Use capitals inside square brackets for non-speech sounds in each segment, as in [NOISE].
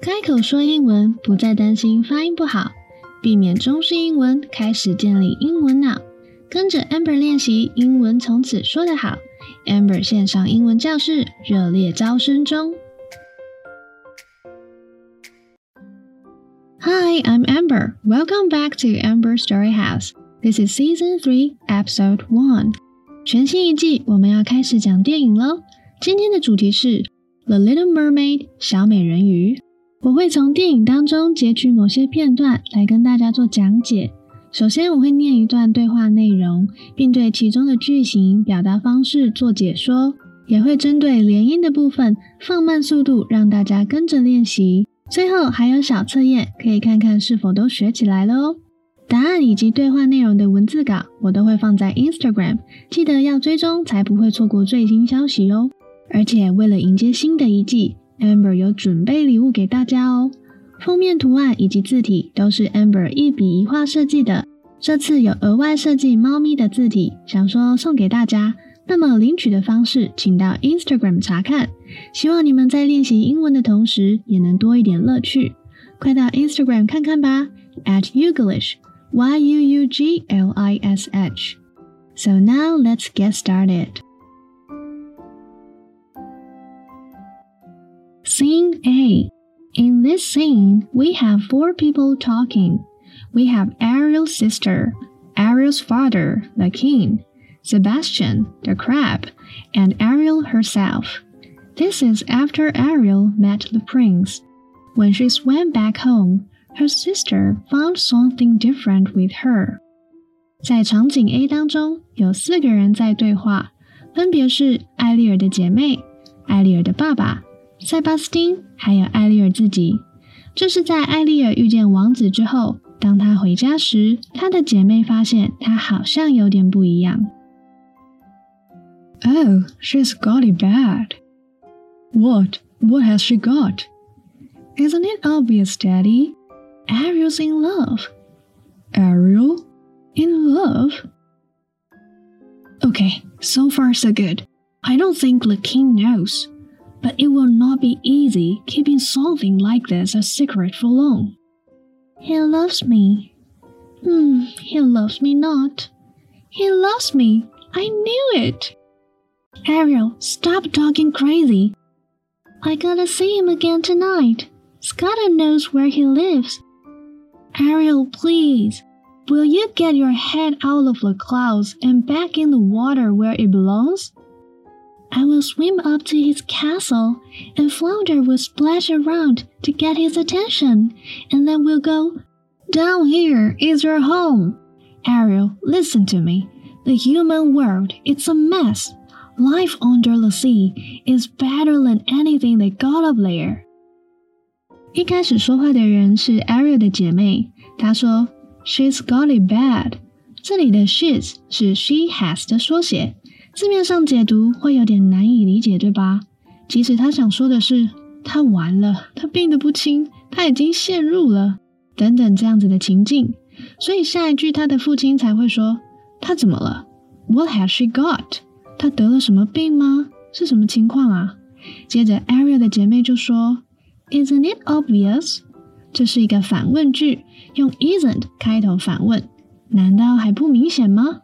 开口说英文，不再担心发音不好，避免中式英文，开始建立英文脑。跟着 Amber 练习英文，从此说得好。Amber 线上英文教室热烈招生中。Hi, I'm Amber. Welcome back to Amber Story House. This is Season Three, Episode One. 全新一季，我们要开始讲电影喽。今天的主题是《The Little Mermaid》小美人鱼。我会从电影当中截取某些片段来跟大家做讲解。首先，我会念一段对话内容，并对其中的句型、表达方式做解说，也会针对连音的部分放慢速度，让大家跟着练习。最后还有小测验，可以看看是否都学起来了哦。答案以及对话内容的文字稿，我都会放在 Instagram，记得要追踪，才不会错过最新消息哦。而且为了迎接新的一季。Amber 有准备礼物给大家哦，封面图案以及字体都是 Amber 一笔一画设计的。这次有额外设计猫咪的字体，想说送给大家。那么领取的方式，请到 Instagram 查看。希望你们在练习英文的同时，也能多一点乐趣。快到 Instagram 看看吧，at Uglish y u u g l i s h。So now let's get started. Scene A. In this scene, we have four people talking. We have Ariel's sister, Ariel's father, the king, Sebastian, the crab, and Ariel herself. This is after Ariel met the prince. When she swam back home, her sister found something different with her. 在场景 A 当中，有四个人在对话，分别是艾丽尔的姐妹、艾丽尔的爸爸、 塞巴斯汀还有艾丽尔自己，这是在艾丽尔遇见王子之后，当她回家时，她的姐妹发现她好像有点不一样。Oh, she's got it bad. What? What has she got? Isn't it obvious, Daddy? Ariel's in love. Ariel? In love? Okay, so far so good. I don't think the king knows but it will not be easy keeping something like this a secret for long. He loves me. Hmm, he loves me not. He loves me. I knew it. Ariel, stop talking crazy. I gotta see him again tonight. Scuttle knows where he lives. Ariel, please. Will you get your head out of the clouds and back in the water where it belongs? I will swim up to his castle, and Flounder will splash around to get his attention, and then we'll go, Down here is your home. Ariel, listen to me. The human world, it's a mess. Life under the sea is better than anything they got up there. 一开始说话的人是 Ariel 的姐妹，她说 She's got it bad。这里的 she's 是 she has 的缩写。 字面上解读会有点难以理解，对吧？即使他想说的是他完了，他病得不轻，他已经陷入了等等这样子的情境，所以下一句他的父亲才会说他怎么了？What has she got？他得了什么病吗？是什么情况啊？接着 Ariel 的姐妹就说，Isn't it obvious？这是一个反问句，用 isn't 开头反问，难道还不明显吗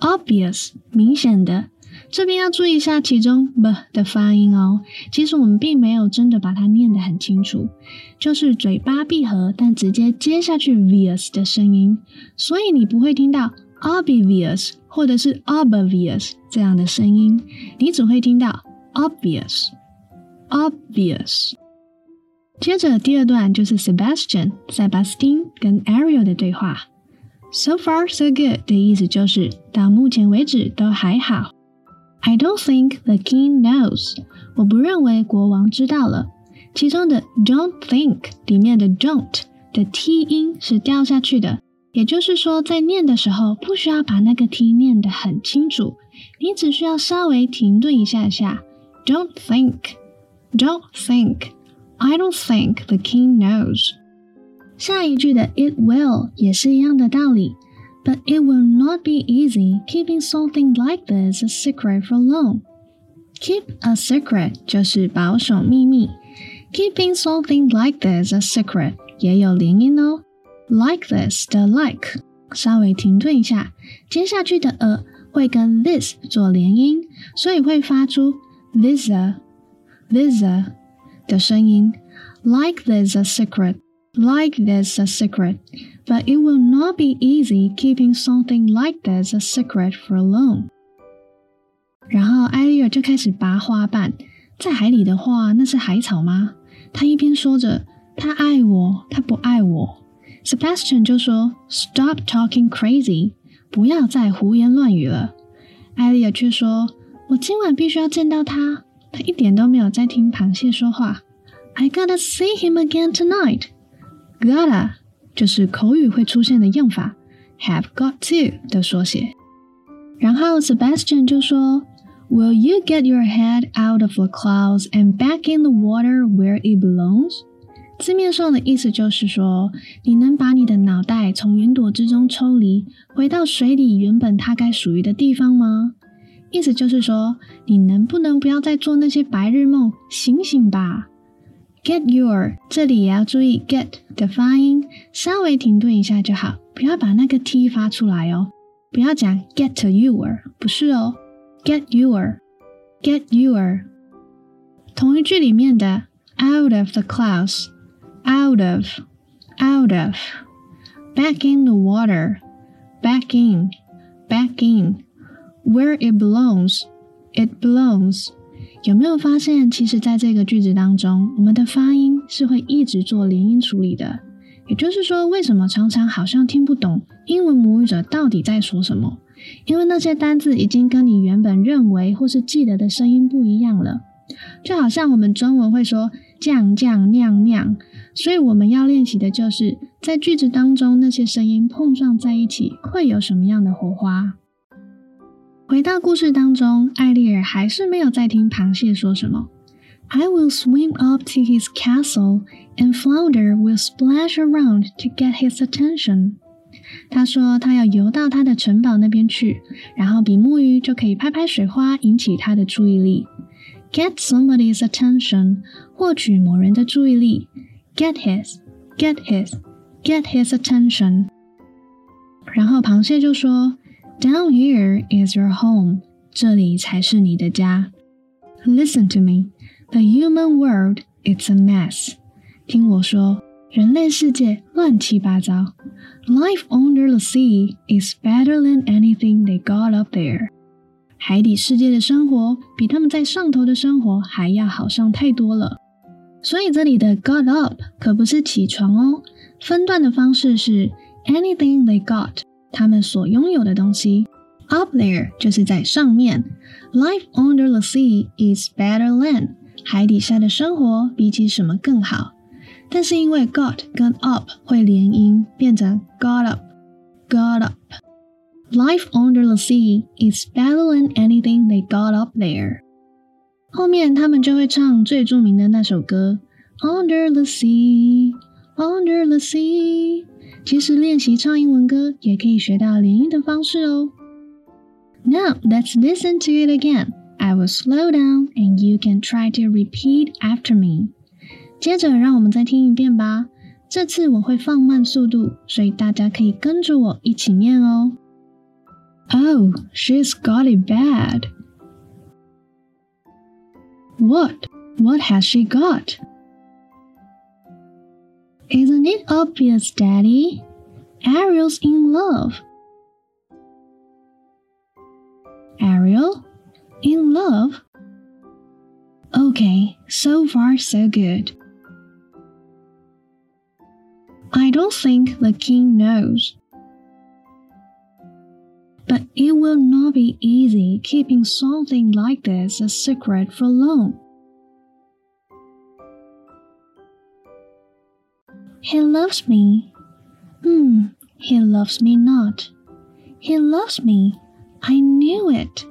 ？obvious 明显的，这边要注意一下其中 b 的发音哦。其实我们并没有真的把它念得很清楚，就是嘴巴闭合，但直接接下去 vious 的声音，所以你不会听到 obvious 或者是 obvious 这样的声音，你只会听到 obvious obvious。接着第二段就是 Sebastian 塞巴斯汀跟 Ariel 的对话。So far, so good 的意思就是到目前为止都还好。I don't think the king knows。我不认为国王知道了。其中的 don't think 里面的 don't 的 t 音是掉下去的，也就是说在念的时候不需要把那个 t 念得很清楚，你只需要稍微停顿一下下。Don't think, don't think. I don't think the king knows. 下一句的 it will 也是一样的道理，but it will not be easy keeping something like this a secret for long. Keep a secret 就是保守秘密 Keeping something like this a secret 也有连音哦。Like this 的 like 稍微停顿一下，接下去的 a 会跟 this 做连音，所以会发出 this a this a 的声音。Like this a secret, like this a secret, but it will not be easy keeping something like this a secret for long. 然后艾丽尔就开始拔花瓣，在海里的话，那是海草吗？他一边说着他爱我，他不爱我。Sebastian 就说：“Stop talking crazy，不要再胡言乱语了。”艾丽尔却说：“我今晚必须要见到他。”他一点都没有在听螃蟹说话。I gotta see him again tonight. Gotta 就是口语会出现的用法，have got to 的缩写。然后 Sebastian 就说：“Will you get your head out of the clouds and back in the water where it belongs？” 字面上的意思就是说，你能把你的脑袋从云朵之中抽离，回到水里原本它该属于的地方吗？意思就是说，你能不能不要再做那些白日梦？醒醒吧 ！Get your，这里也要注意 get 的发音，稍微停顿一下就好，不要把那个 t 发出来哦。不要讲 get your，不是哦，get your，get your。同一句里面的 out of the clouds。out of, out of, back in the water, back in, back in, where it belongs, it belongs。 有没有发现，其实在这个句子当中，我们的发音是会一直做连音处理的。也就是说，为什么常常好像听不懂英文母语者到底在说什么？因为那些单字已经跟你原本认为或是记得的声音不一样了。就好像我们中文会说酱酱酿酿，所以我们要练习的就是在句子当中那些声音碰撞在一起会有什么样的火花。回到故事当中，艾丽尔还是没有在听螃蟹说什么。I will swim up to his castle and flounder will splash around to get his attention。他说他要游到他的城堡那边去，然后比目鱼就可以拍拍水花引起他的注意力。Get somebody's attention，获取某人的注意力。Get his, get his, get his attention。然后螃蟹就说 ：“Down here is your home，这里才是你的家。Listen to me, the human world it's a mess。听我说，人类世界乱七八糟。Life under the sea is better than anything they got up there。”海底世界的生活比他们在上头的生活还要好上太多了。所以这里的 got up 可不是起床哦，分段的方式是 anything they got， 他们所拥有的东西。Up there 就是在上面。Life under the sea is better than，海底下的生活比起什么更好。但是因为 got 跟 up 会连音，变成 got up，got up。Life under the sea is better than anything they got up there。后面他们就会唱最著名的那首歌《Under the Sea》，Under the Sea。其实练习唱英文歌也可以学到连音的方式哦。Now let's listen to it again. I will slow down and you can try to repeat after me. 接着让我们再听一遍吧。这次我会放慢速度，所以大家可以跟着我一起念哦。Oh, she's got it bad. What? What has she got? Isn't it obvious, Daddy? Ariel's in love. Ariel? In love? Okay, so far so good. I don't think the king knows but it will not be easy keeping something like this a secret for long. He loves me. Hmm, he loves me not. He loves me. I knew it.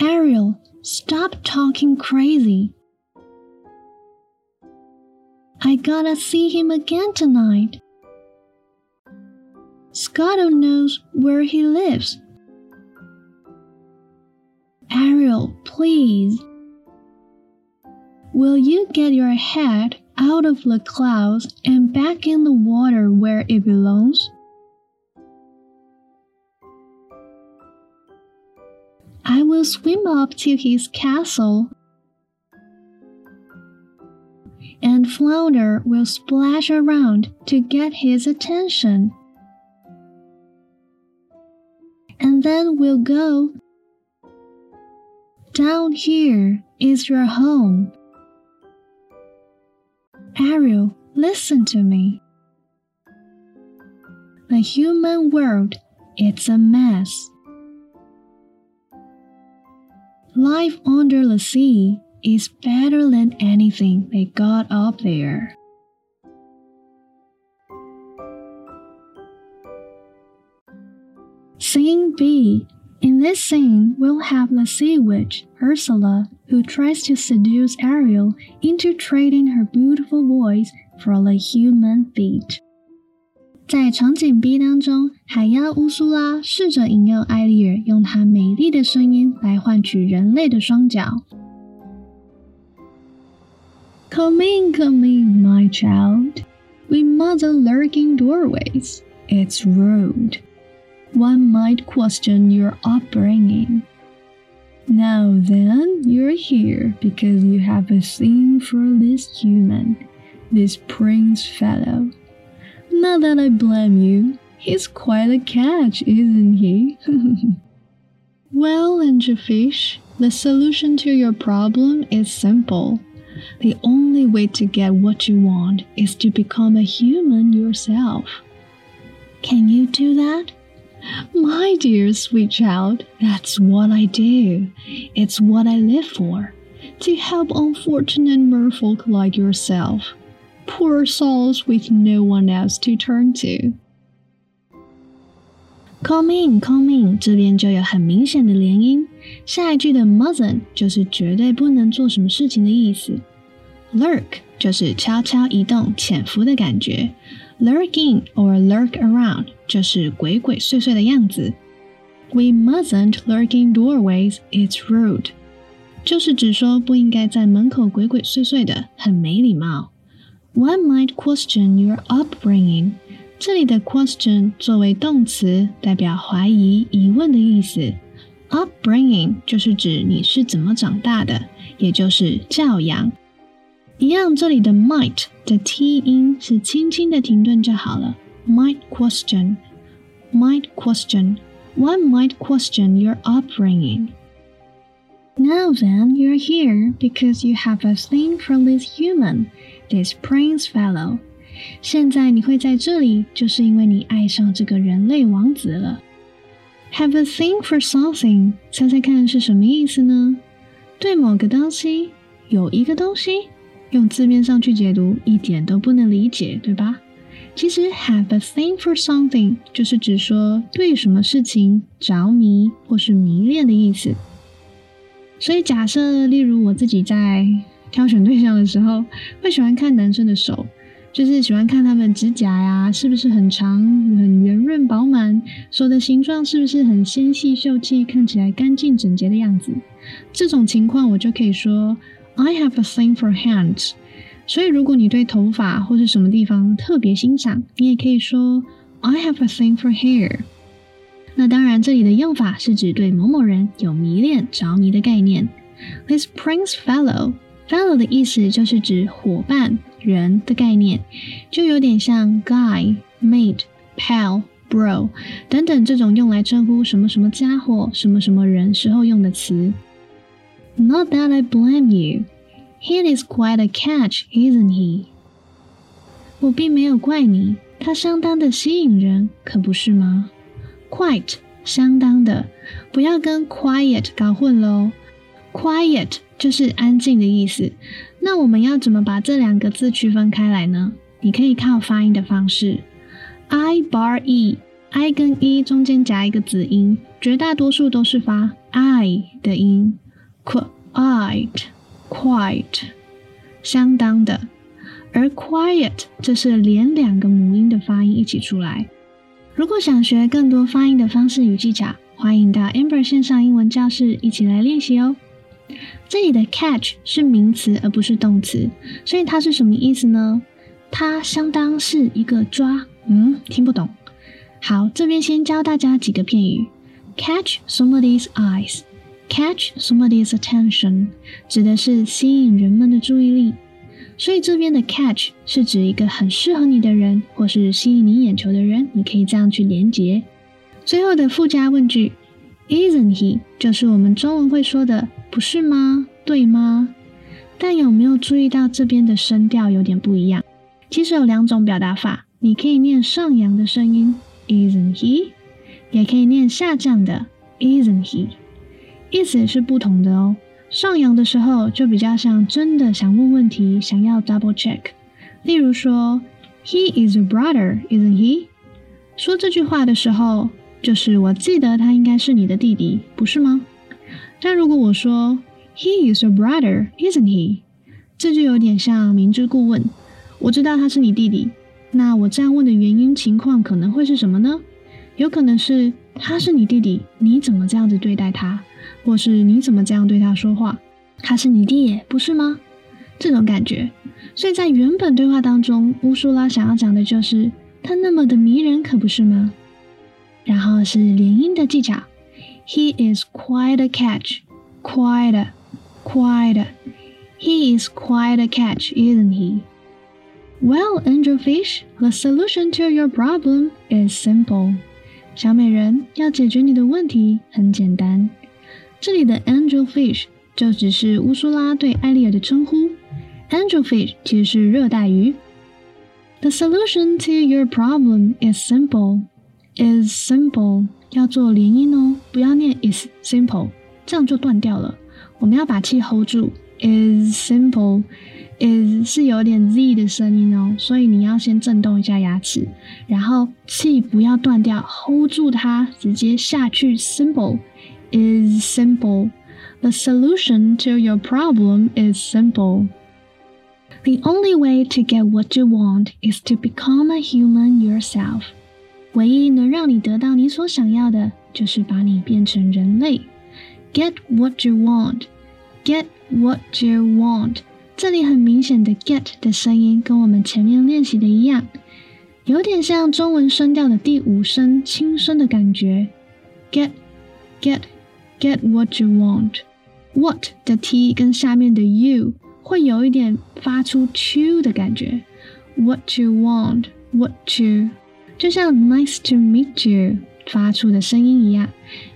Ariel, stop talking crazy. I gotta see him again tonight. Scuttle knows where he lives. Ariel, please, Will you get your head out of the clouds and back in the water where it belongs? I will swim up to his castle, and Flounder will splash around to get his attention. And then we'll go. Down here is your home. Ariel, listen to me. The human world, it's a mess. Life under the sea is better than anything they got up there. Scene B. In this scene, we'll have the sea witch, Ursula, who tries to seduce Ariel into trading her beautiful voice for the human feet. 在场景 B 当中，海妖乌苏拉试着引诱艾丽尔用她美丽的声音来换取人类的双脚。Come in, come in, my child. We mustn't lurk in doorways. It's rude. One might question your upbringing. Now then, you're here because you have a thing for this human, this prince fellow. Not that I blame you. He's quite a catch, isn't he? [LAUGHS] well, Angelfish, the solution to your problem is simple. The only way to get what you want is to become a human yourself. Can you do that? My dear sweet child, that's what I do. It's what I live for. To help unfortunate merfolk like yourself poor souls with no one else to turn to. Come in, come in，这边就有很明显的连音。下一句的 mustn't 就是绝对不能做什么事情的意思。Lurk 就是悄悄移动、潜伏的感觉。 Lurk in or lurk around 就是鬼鬼祟祟的样子。We mustn't lurk in doorways. It's rude，就是指说不应该在门口鬼鬼祟祟的，很没礼貌。One might question your upbringing。这里的 question 作为动词，代表怀疑、疑问的意思。Upbringing 就是指你是怎么长大的，也就是教养。 一样，这里的 might 的 t 音是轻轻的停顿就好了。Might question, might question. One might question your upbringing. Now then, you're here because you have a thing for this human, this prince fellow. 现在你会在这里，就是因为你爱上这个人类王子了。Have a thing for something，猜猜看是什么意思呢？对某个东西有一个东西， 用字面上去解读一点都不能理解，对吧？其实 have a thing for something 就是指说对什么事情着迷或是迷恋的意思。所以假设，例如我自己在挑选对象的时候，会喜欢看男生的手，就是喜欢看他们指甲呀，是不是很长、很圆润饱满，手的形状是不是很纤细秀气，看起来干净整洁的样子。这种情况我就可以说 I have a thing for hands。所以如果你对头发或是什么地方特别欣赏，你也可以说 I have a thing for hair。那当然，这里的用法是指对某某人有迷恋、着迷的概念。This prince fellow，fellow 的意思就是指伙伴、人的概念，就有点像 guy、mate、pal、bro 等等这种用来称呼什么什么家伙、什么什么人时候用的词。Not that I blame you. He is quite a catch, isn't he? 我并没有怪你，他相当的吸引人，可不是吗？Quite 相当的，不要跟 quiet 搞混喽。Quiet 就是安静的意思。那我们要怎么把这两个字区分开来呢？你可以靠发音的方式，i bar e，i 跟 e 中间夹一个子音，绝大多数都是发 i 的音。Quite，quite，相当的。而 quiet 这是连两个母音的发音一起出来。如果想学更多发音的方式与技巧，欢迎到 Amber 线上英文教室一起来练习哦。这里的 catch 是名词而不是动词，所以它是什么意思呢？它相当是一个抓。嗯，听不懂。好，这边先教大家几个片语：catch somebody's eyes Catch somebody's attention，指的是吸引人们的注意力。所以这边的 catch 是指一个很适合你的人，或是吸引你眼球的人，你可以这样去连接。最后的附加问句，isn't he？就是我们中文会说的，不是吗？对吗？但有没有注意到这边的声调有点不一样？其实有两种表达法，你可以念上扬的声音，isn't he？也可以念下降的，isn't he？意思也是不同的哦。上扬的时候就比较像真的想问问题，想要 double check。例如说，He is your brother, isn't he？说这句话的时候，就是我记得他应该是你的弟弟，不是吗？但如果我说 He is your brother, isn't he？这就有点像明知故问。我知道他是你弟弟，那我这样问的原因情况可能会是什么呢？有可能是他是你弟弟，你怎么这样子对待他？或是你怎么这样对他说话？他是你弟，不是吗？这种感觉。所以在原本对话当中，乌苏拉想要讲的就是他那么的迷人，可不是吗？然后是连音的技巧。He is quite a catch, quite, quite. He is quite a catch, isn't he? Well, angelfish, the solution to your problem is simple. 小美人要解决你的问题很简单。这里的 angelfish 就只是乌苏拉对艾丽尔的称呼。angelfish 其实是热带鱼。The solution to your problem is simple. Is simple 要做连音哦，不要念 is simple，这样就断掉了。我们要把气 hold 住。Is simple is 是有点 z 的声音哦，所以你要先震动一下牙齿，然后气不要断掉，hold 住它，直接下去。Simple。is simple. The solution to your problem is simple. The only way to get what you want is to become a human yourself. 唯一能让你得到你所想要的，就是把你变成人类。Get what you want. Get what you want. 这里很明显的 get 的声音跟我们前面练习的一样，有点像中文声调的第五声轻声的感觉。Get, get. Get what you want. What 的 t 跟下面的 you 会有一点发出 q 的感觉。What you want, what you，就像 Nice to meet you 发出的声音一样。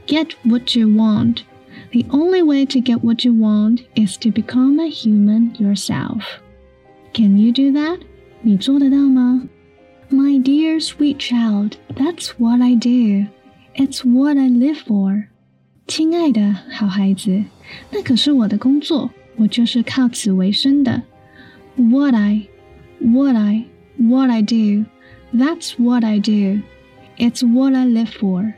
Get what you want. The only way to get what you want is to become a human yourself. Can you do that? 你做得到吗？My dear sweet child, that's what I do. It's what I live for. 亲爱的好孩子，那可是我的工作，我就是靠此为生的。What I, what I, what I do, that's what I do. It's what I live for.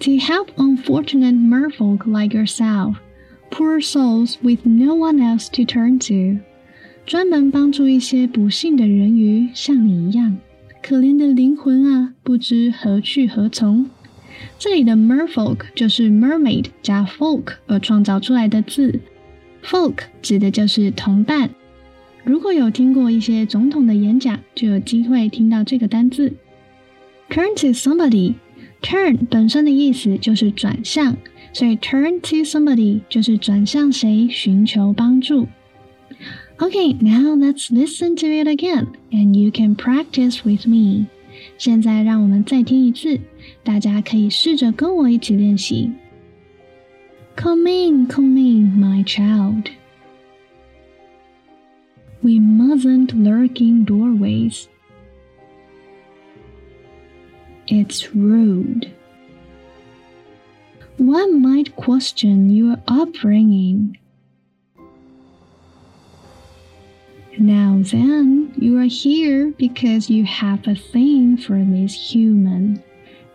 To help unfortunate merfolk like yourself, poor souls with no one else to turn to. 专门帮助一些不幸的人鱼，像你一样，可怜的灵魂啊，不知何去何从。这里的 merfolk 就是 mermaid 加 folk 而创造出来的字，folk 指的就是同伴。如果有听过一些总统的演讲，就有机会听到这个单字。Turn to somebody，turn 本身的意思就是转向，所以 turn to somebody 就是转向谁，寻求帮助。Okay, now let's listen to it again, and you can practice with me. 现在让我们再听一次，大家可以试着跟我一起练习。Come in, come in, my child. We mustn't lurk in doorways. It's rude. One might question your upbringing. Now then, you are here because you have a thing for this human,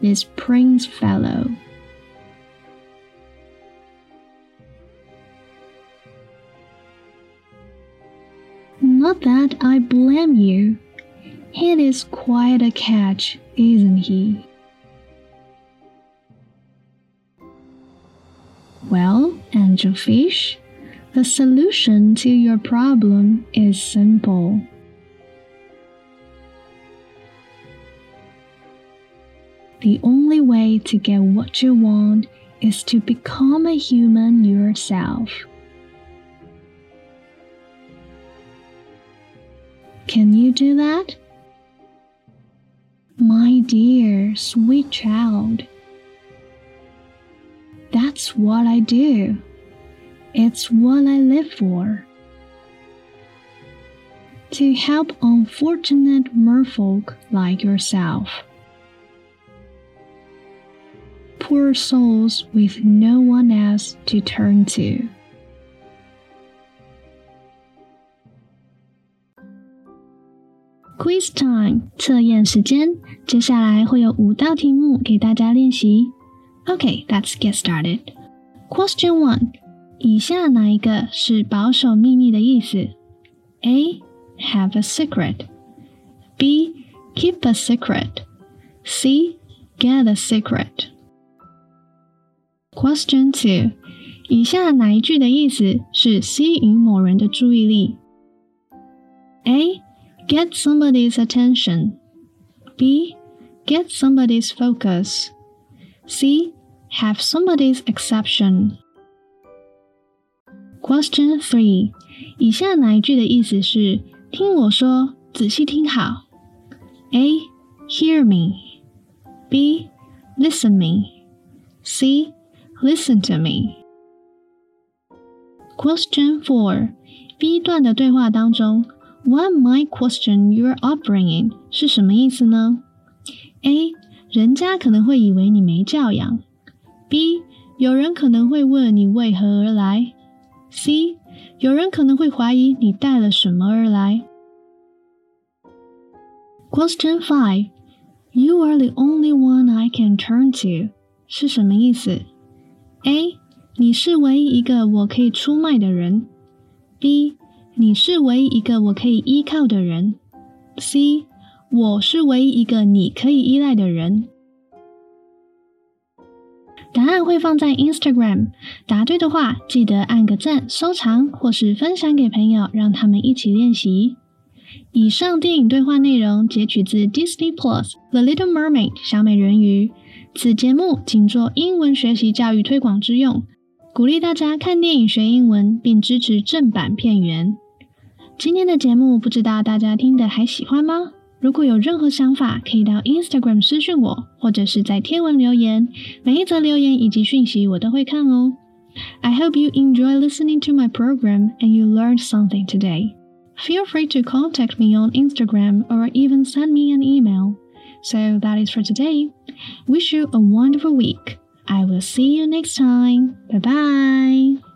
this prince fellow. Not that I blame you. He is quite a catch, isn't he? Well, angelfish, The solution to your problem is simple. The only way to get what you want is to become a human yourself. Can you do that? My dear, sweet child. That's what I do. It's what I live for. To help unfortunate merfolk like yourself. Poor souls with no one else to turn to. Quiz time 测验时间，接下来会有五道题目给大家练习。Okay, let's get started. Question one. 以下哪一个是保守秘密的意思？A. Have a secret. B. Keep a secret. C. Get a secret. Question two. 以下哪一句的意思是吸引某人的注意力？A. Get somebody's attention. B. Get somebody's focus. C. Have somebody's exception. Question three，以下哪一句的意思是听我说，仔细听好？A. Hear me. B. Listen me. C. Listen to me. Question four. B 段的对话当中，What might question your upbringing 是什么意思呢？A. 人家可能会以为你没教养。B. 有人可能会问你为何而来。 C，有人可能会怀疑你带了什么而来。Question five, you are the only one I can turn to 是什么意思？A，你是唯一一个我可以出卖的人。B，你是唯一一个我可以依靠的人。C，我是唯一一个你可以依赖的人。答案会放在 Instagram，答对的话记得按个赞、收藏或是分享给朋友，让他们一起练习。以上电影对话内容截取自 Disney Plus《The Little Mermaid》小美人鱼。此节目仅做英文学习教育推广之用，鼓励大家看电影学英文，并支持正版片源。今天的节目不知道大家听得还喜欢吗？如果有任何想法，可以到 Instagram 私讯我，或者是在贴文留言。每一则留言以及讯息我都会看哦。I hope you enjoy listening to my program and you learned something today. Feel free to contact me on Instagram or even send me an email. So that is for today. Wish you a wonderful week. I will see you next time. Bye bye.